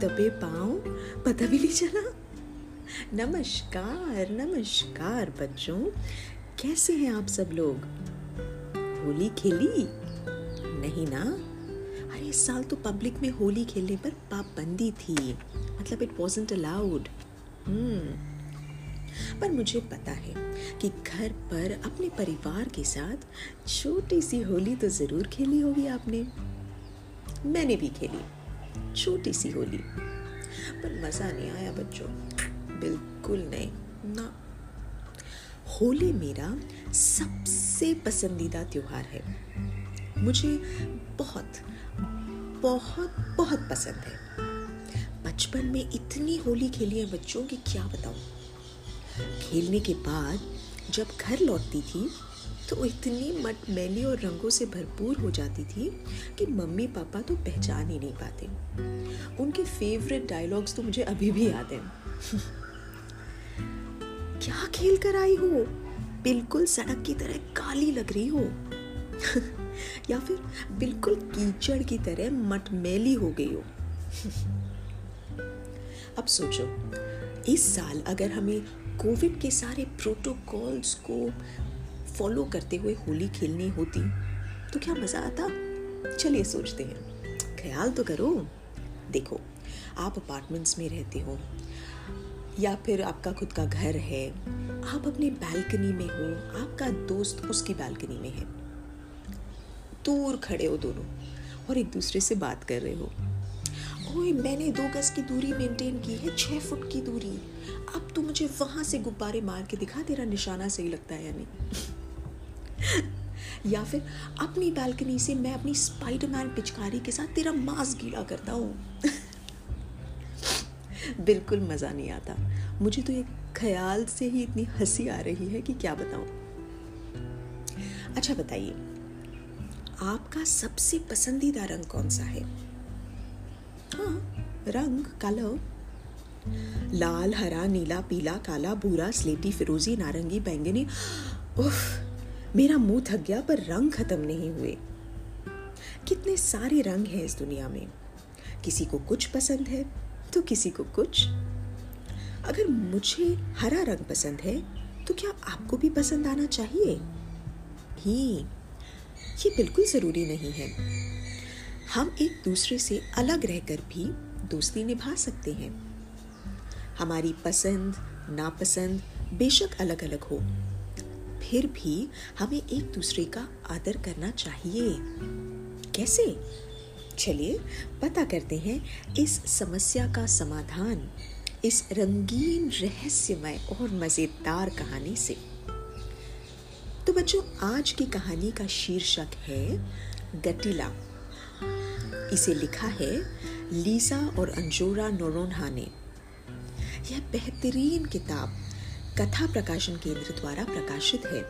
दबे पाँव पता भी नहीं चला। नमस्कार नमस्कार बच्चों, कैसे हैं आप सब लोग? होली खेली? नहीं ना? अरे, इस साल तो पब्लिक में होली खेलने पर पाबंदी थी। मतलब इट वॉजेंट अलाउड पर मुझे पता है कि घर पर अपने परिवार के साथ छोटी सी होली तो ज़रूर खेली होगी आपने। मैंने भी खेली। छोटी सी होली। पर मज़ा नहीं आया बच्चों। बिल्कुल नहीं। ना। होली मेरा सबसे पसंदीदा त्योहार है। मुझे बहुत बहुत बहुत पसंद है। बचपन में इतनी होली खेली है बच्चों की क्या बताऊँ। खेलने के बाद जब घर लौटती थी तो इतनी मटमैली और रंगों से भरपूर हो जाती थी कि मम्मी पापा तो पहचान ही नहीं पाते। उनके फेवरेट डायलॉग्स तो मुझे अभी भी याद हैं। क्या खेल कर आई हो? बिल्कुल सड़क की तरह काली लग रही हो। या फिर बिल्कुल कीचड़ की तरह मटमैली हो गई हो। अब सोचो, इस साल अगर हमें कोविड के सारे प्रोटोकॉल्स को फॉलो करते हुए होली खेलनी होती तो क्या मज़ा आता? चलिए सोचते हैं। ख्याल तो करो। देखो, आप अपार्टमेंट्स में रहते हो, या फिर आपका खुद का घर है, आप अपनी बालकनी में हो, आपका दोस्त उसकी बालकनी में है, दूर खड़े हो दोनों, और एक दूसरे से बात कर रहे हो। ओए, मैंने दो गज की दूरी मेंटेन की है, छह फुट की दूरी। अब तू मुझे वहाँ से गुब्बारे मार के दिखा, तेरा निशाना सही लगता है या नहीं? या फिर अपनी बालकनी से मैं अपनी स्पाइडरमैन पिचकारी के साथ तेरा मांस गीला करता हूँ। बिल्कुल मज़ा नहीं आता। मुझे तो एक ख्याल से ही इतनी हँसी आ रही है कि क्या बताऊँ। अच्छा बताइए, आपका सबसे पसंदीदा रंग कौन सा है? हाँ रंग कलर लाल, हरा, नीला, पीला, काला, भूरा, स्लेटी, फिरोजी, नारंगी, बैंगनी। उफ मेरा मुँह थक गया, पर रंग खत्म नहीं हुए। कितने सारे रंग हैं इस दुनिया में। किसी को कुछ पसंद है तो किसी को कुछ। अगर मुझे हरा रंग पसंद है तो क्या आपको भी पसंद आना चाहिए? ही, ये बिल्कुल ज़रूरी नहीं है। हम एक दूसरे से अलग रहकर भी दोस्ती निभा सकते हैं। हमारी पसंद, नापसंद बेशक अलग अलग हो। फिर भी हमें एक दूसरे का आदर करना चाहिए। कैसे? चलिए, पता करते हैं इस समस्या का समाधान, इस रंगीन रहस्यमय और मज़ेदार कहानी से। तो बच्चों, आज की कहानी का शीर्षक है गटिला। इसे लिखा है लीसा और अंजोरा नोरोन्हा ने। यह बेहतरीन किताब कथा प्रकाशन केंद्र द्वारा प्रकाशित है।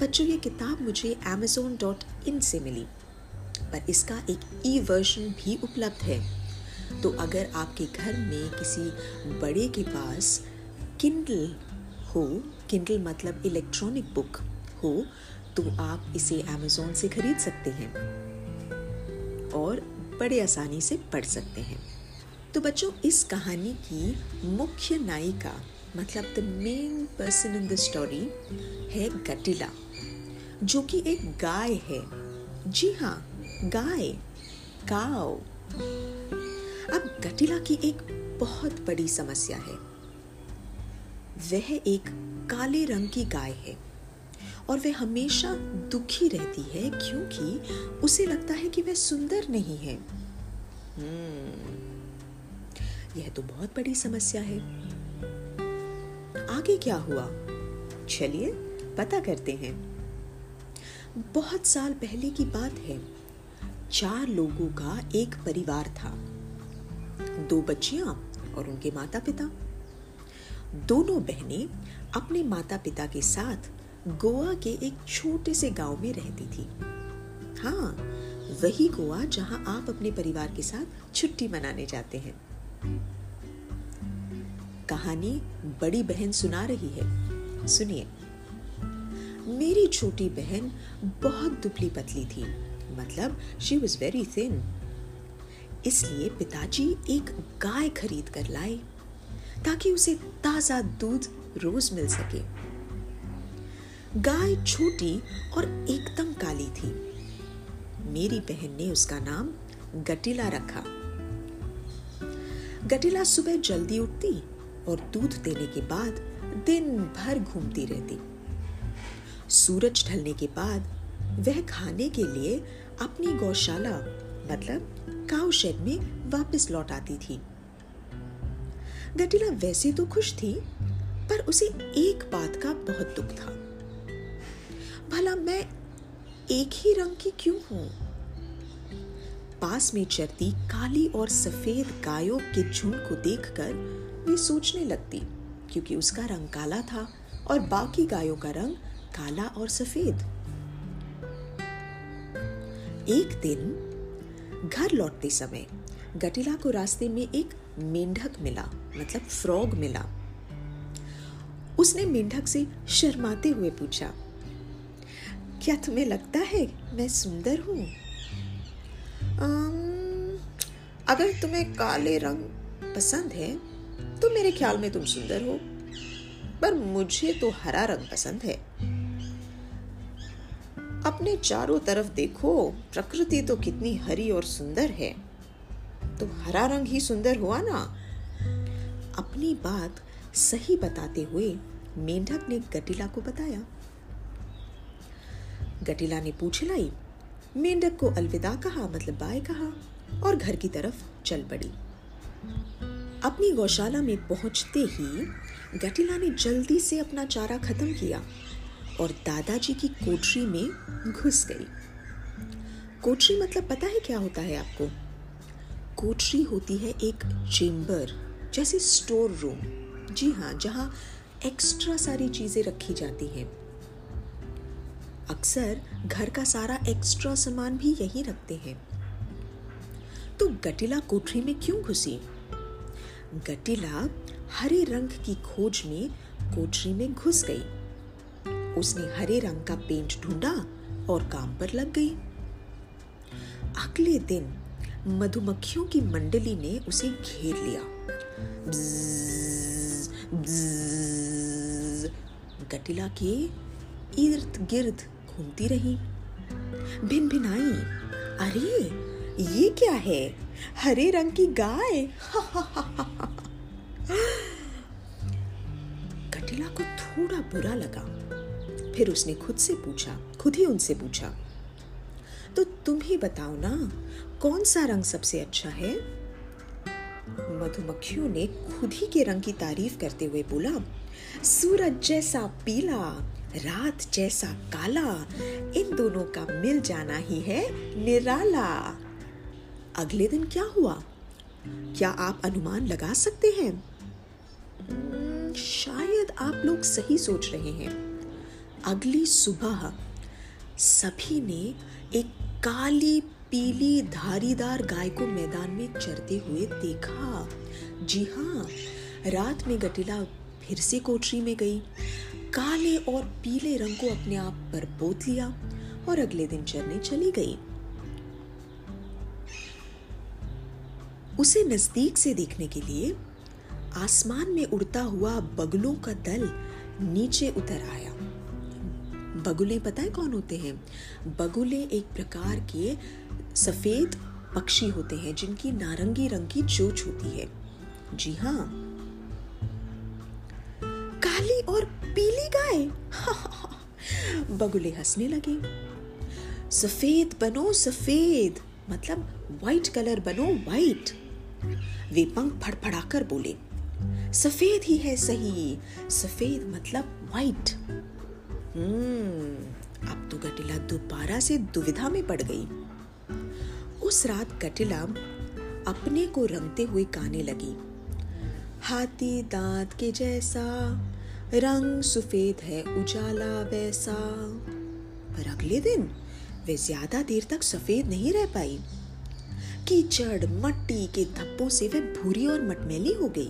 बच्चों, ये किताब मुझे amazon.in डॉट इन से मिली, पर इसका एक ई वर्जन भी उपलब्ध है। तो अगर आपके घर में किसी बड़े के पास किंडल हो किंडल मतलब इलेक्ट्रॉनिक बुक हो तो आप इसे अमेजोन से खरीद सकते हैं और बड़े आसानी से पढ़ सकते हैं। तो बच्चों, इस कहानी की मुख्य नायिका मतलब the main person in the story है गटिला जो कि एक गाय है। जी हाँ गाय काव अब गटिला की एक बहुत बड़ी समस्या है। वह एक काले रंग की गाय है और वह हमेशा दुखी रहती है क्योंकि उसे लगता है कि वह सुंदर नहीं है। हम्म, यह तो बहुत बड़ी समस्या है। आगे क्या हुआ? चलिए, पता करते हैं। बहुत साल पहले की बात है। चार लोगों का एक परिवार था। दो बच्चियाँ और उनके माता पिता दोनों बहनें अपने माता पिता के साथ गोवा के एक छोटे से गाँव में रहती थी। हाँ वही गोवा जहाँ आप अपने परिवार के साथ छुट्टी मनाने जाते हैं। कहानी बड़ी बहन सुना रही है। सुनिए। मेरी छोटी बहन बहुत दुबली पतली थी। मतलब शी वॉज़ वेरी थिन इसलिए पिताजी एक गाय खरीद कर लाए, ताकि उसे ताज़ा दूध रोज मिल सके। गाय छोटी और एकदम काली थी। मेरी बहन ने उसका नाम गटिला रखा। गटिला सुबह जल्दी उठती और दूध देने के बाद दिन भर घूमती रहती। सूरज ढलने के बाद वह खाने के लिए अपनी गौशाला मतलब काउ शेड में वापस लौट आती थी। गटिला वैसे तो खुश थी, पर उसे एक बात का बहुत दुख था। भला मैं एक ही रंग की क्यों हूँ? पास में चरती काली और सफ़ेद गायों के झुंड को देखकर वे सोचने लगती, क्योंकि उसका रंग काला था और बाकी गायों का रंग काला और सफ़ेद। एक दिन घर लौटते समय गटिला को रास्ते में एक मेंढक मिला मतलब फ्रॉग मिला। उसने मेंढक से शर्माते हुए पूछा, क्या तुम्हें लगता है मैं सुंदर हूँ? अगर तुम्हें काले रंग पसंद है तो मेरे ख्याल में तुम सुंदर हो, पर मुझे तो हरा रंग पसंद है। अपने चारों तरफ़ देखो, प्रकृति तो कितनी हरी और सुंदर है। तो हरा रंग ही सुंदर हुआ ना अपनी बात सही बताते हुए मेंढक ने गटिला को बताया। गटिला ने पूछ लाई, मेंढक को अलविदा कहा मतलब बाय कहा, और घर की तरफ़ चल पड़ी। अपनी गौशाला में पहुँचते ही गटिला ने जल्दी से अपना चारा खत्म किया और दादाजी की कोठरी में घुस गई। कोठरी मतलब पता है क्या होता है आपको? कोठरी होती है एक चेम्बर जैसे स्टोर रूम। जी हाँ जहाँ एक्स्ट्रा सारी चीज़ें रखी जाती हैं। अक्सर घर का सारा एक्स्ट्रा सामान भी यही रखते हैं। तो गटिला कोठरी में क्यों घुसी? गटिला हरे रंग की खोज में कोठरी में घुस गई। उसने हरे रंग का पेंट ढूंढा और काम पर लग गई। अगले दिन मधुमक्खियों की मंडली ने उसे घेर लिया। गटिला के इर्द गिर्द घूमती रही। भिन भिनाई अरे, ये क्या है? हरे रंग की गाय। कटिला को थोड़ा बुरा लगा। फिर उसने खुद से पूछा, खुद ही उनसे पूछा तो तुम ही बताओ ना, कौन सा रंग सबसे अच्छा है? मधुमक्खियों ने खुद ही के रंग की तारीफ़ करते हुए बोला, सूरज जैसा पीला, रात जैसा काला, इन दोनों का मिल जाना ही है निराला। अगले दिन क्या हुआ? क्या आप अनुमान लगा सकते हैं? हम्म, शायद आप लोग सही सोच रहे हैं। अगली सुबह सभी ने एक काली पीली धारीदार गाय को मैदान में चरते हुए देखा। जी हाँ रात में गटिला फिर से कोठरी में गई। काले और पीले रंग को अपने आप पर बोत लिया और अगले दिन चरने चली गई। उसे नज़दीक से देखने के लिए आसमान में उड़ता हुआ बगुलों का दल नीचे उतर आया। बगुले पता है कौन होते हैं? बगुले एक प्रकार के सफ़ेद पक्षी होते हैं, जिनकी नारंगी रंग की चोच होती है। जी हाँ। काली और पीली गाय। बगुले हंसने लगे। सफ़ेद बनो सफ़ेद मतलब व्हाइट कलर बनो व्हाइट वे पंख फड़फड़ाकर बोले, सफ़ेद ही है सही, सफ़ेद मतलब व्हाइट हम्म अब तो गटिला दोबारा से दुविधा में पड़ गई. उस रात गटिला अपने को रंगते हुए गाने लगी, हाथी दांत के जैसा, रंग सफ़ेद है उजाला वैसा। पर अगले दिन वे ज़्यादा देर तक सफ़ेद नहीं रह पाई। कीचड़, मट्टी के धब्बों से वे भूरी और मटमैली हो गई।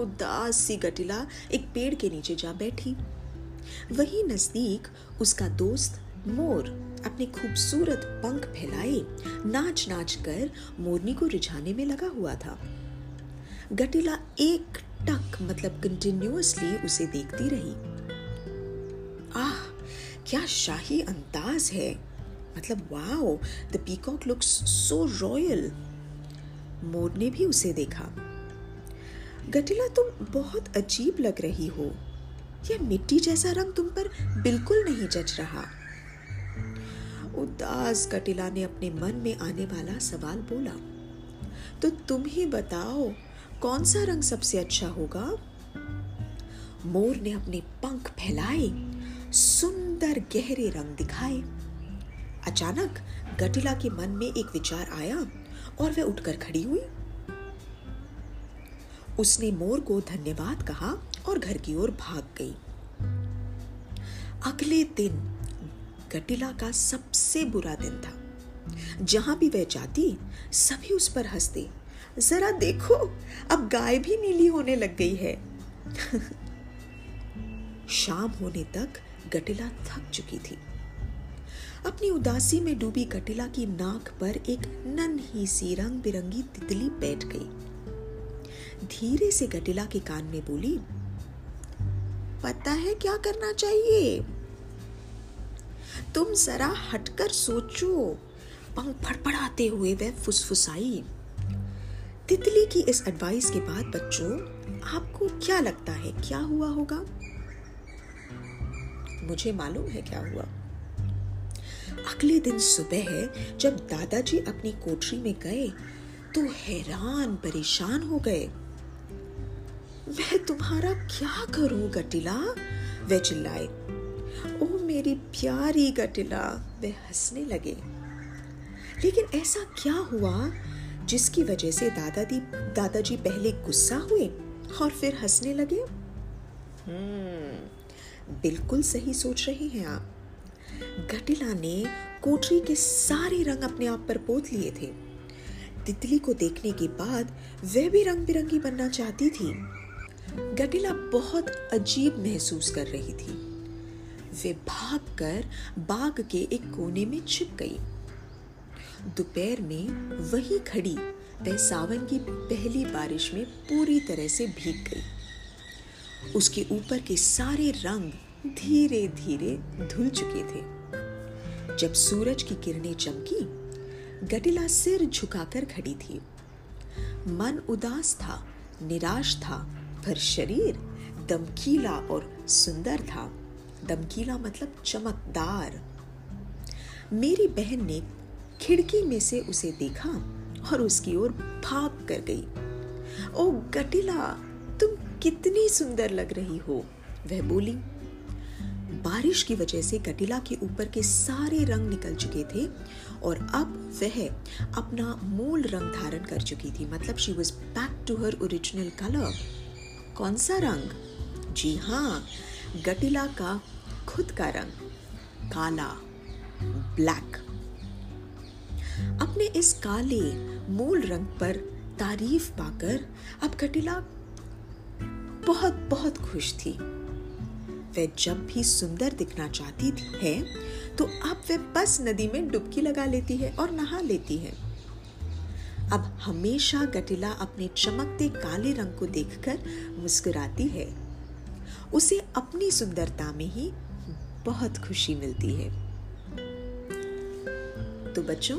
उदास सी गटिला एक पेड़ के नीचे जा बैठी। वही नज़दीक उसका दोस्त मोर अपने खूबसूरत पंख फैलाए नाच नाच कर मोरनी को रिझाने में लगा हुआ था। गटिला एक टक मतलब कंटिन्यूअसली उसे देखती रही। आह, क्या शाही अंदाज है! मतलब wow the peacock looks so royal मोर ने भी उसे देखा। गटिला, तुम बहुत अजीब लग रही हो। यह मिट्टी जैसा रंग तुम पर बिल्कुल नहीं जच रहा। उदास कटिला ने अपने मन में आने वाला सवाल बोला तो तुम ही बताओ, कौन सा रंग सबसे अच्छा होगा? मोर ने अपने पंख फैलाए, सुंदर गहरे रंग दिखाए। अचानक गटिला के मन में एक विचार आया और वह उठकर खड़ी हुई। उसने मोर को धन्यवाद कहा और घर की ओर भाग गई। अगले दिन गटिला का सबसे बुरा दिन था। जहाँ भी वह जाती, सभी उस पर हँसते, जरा देखो, अब गाय भी नीली होने लग गई है। शाम होने तक गटिला थक चुकी थी। अपनी उदासी में डूबी गटिला की नाक पर एक नन्ही सी रंग बिरंगी तितली बैठ गई। धीरे से गटिला के कान में बोली, पता है क्या करना चाहिए? तुम जरा हटकर सोचो। पंख फड़फड़ाते हुए वह फुसफुसाई, तितली की इस एडवाइस के बाद बच्चों, आपको क्या लगता है, क्या हुआ होगा? मुझे मालूम है क्या हुआ। अगले दिन सुबह है, जब दादाजी अपनी कोठरी में गए तो हैरान परेशान हो गए। मैं तुम्हारा क्या करूँ गटिला? वे चिल्लाए। ओ मेरी प्यारी गटिला वे हंसने लगे। लेकिन ऐसा क्या हुआ, जिसकी वजह से दादाजी दादाजी पहले गुस्सा हुए और फिर हंसने लगे? हम्म बिल्कुल सही सोच रहे हैं आप। गटिला ने कोठरी के सारे रंग अपने आप पर पोत लिए थे। तितली को देखने के बाद वह भी रंग बिरंगी बनना चाहती थी। गटिला बहुत अजीब महसूस कर रही थी। वे भागकर बाग के एक कोने में छिप गई। दोपहर में वही खड़ी वह सावन की पहली बारिश में पूरी तरह से भीग गई। उसके ऊपर के सारे रंग धीरे धीरे धुल चुके थे। जब सूरज की किरणें चमकी गटिला सिर झुकाकर खड़ी थी। मन उदास था, निराश था, पर शरीर दमकीला और सुंदर था। दमकीला मतलब चमकदार। मेरी बहन ने खिड़की में से उसे देखा और उसकी ओर भाग कर गई। ओ गटिला तुम कितनी सुंदर लग रही हो, वह बोली। बारिश की वजह से गटिला के ऊपर के सारे रंग निकल चुके थे और अब वह अपना मूल रंग धारण कर चुकी थी। मतलब she was back to her original colour कौन सा रंग? जी हाँ गटिला का खुद का रंग, काला ब्लैक अपने इस काले मूल रंग पर तारीफ़ पाकर अब कटिला बहुत बहुत खुश थी। वह जब भी सुंदर दिखना चाहती है तो अब वह बस नदी में डुबकी लगा लेती है और नहा लेती है। अब हमेशा गटिला अपने चमकते काले रंग को देखकर मुस्कुराती है। उसे अपनी सुंदरता में ही बहुत खुशी मिलती है। तो बच्चों,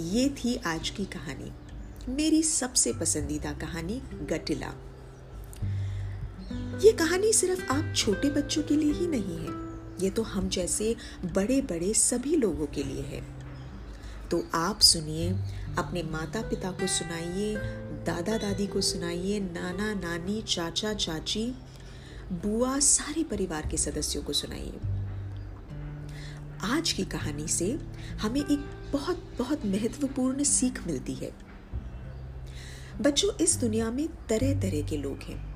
ये थी आज की कहानी। मेरी सबसे पसंदीदा कहानी गटिला। ये कहानी सिर्फ़ आप छोटे बच्चों के लिए ही नहीं है। ये तो हम जैसे बड़े बड़े सभी लोगों के लिए है। तो आप सुनिए, अपने माता पिता को सुनाइए दादा दादी को सुनाइए, नाना, नानी, चाचा, चाची, बुआ, सारे परिवार के सदस्यों को सुनाइए। आज की कहानी से हमें एक बहुत बहुत महत्वपूर्ण सीख मिलती है। बच्चों, इस दुनिया में तरह तरह के लोग हैं।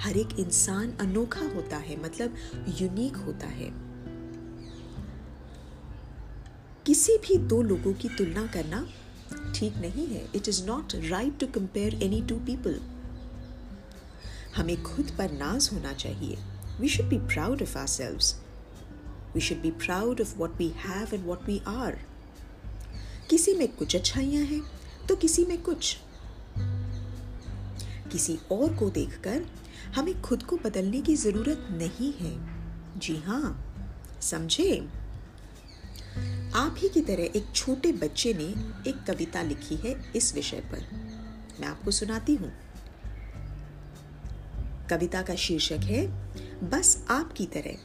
हर एक इंसान अनोखा होता है मतलब यूनिक होता है। किसी भी दो लोगों की तुलना करना ठीक नहीं है। It is not right to compare any two people हमें खुद पर नाज होना चाहिए। We should be proud of ourselves. We should be proud of what we have and what we are. किसी में कुछ अच्छाइयाँ हैं तो किसी में कुछ। किसी और को देखकर हमें खुद को बदलने की ज़रूरत नहीं है। जी हाँ समझे? आप ही की तरह एक छोटे बच्चे ने एक कविता लिखी है इस विषय पर। मैं आपको सुनाती हूँ। कविता का शीर्षक है, बस आपकी तरह।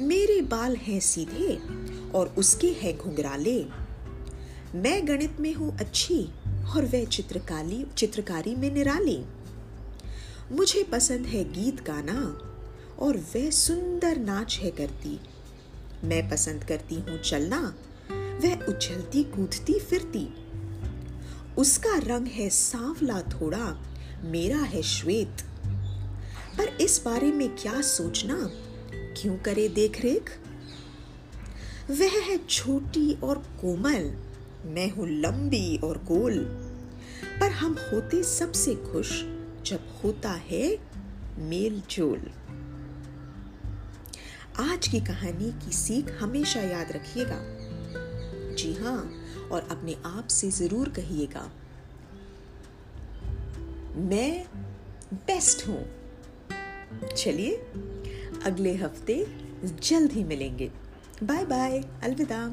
मेरे बाल हैं सीधे और उसके हैं घुंघराले। मैं गणित में हूँ अच्छी और वह चित्रकारी चित्रकारी में निराली। मुझे पसंद है गीत गाना, और वह सुंदर नाच है करती। मैं पसंद करती हूँ चलना, वह उछलती कूदती फिरती। उसका रंग है सांवला थोड़ा, मेरा है श्वेत। पर इस बारे में क्या सोचना, क्यों करे देखरेख? वह है छोटी और कोमल, मैं हूँ लंबी और गोल। पर हम होते सबसे खुश जब होता है मेल जोल आज की कहानी की सीख हमेशा याद रखिएगा। जी हाँ और अपने आप से ज़रूर कहिएगा। मैं बेस्ट हूँ। चलिए, अगले हफ़्ते जल्द ही मिलेंगे। बाय बाय, अलविदा।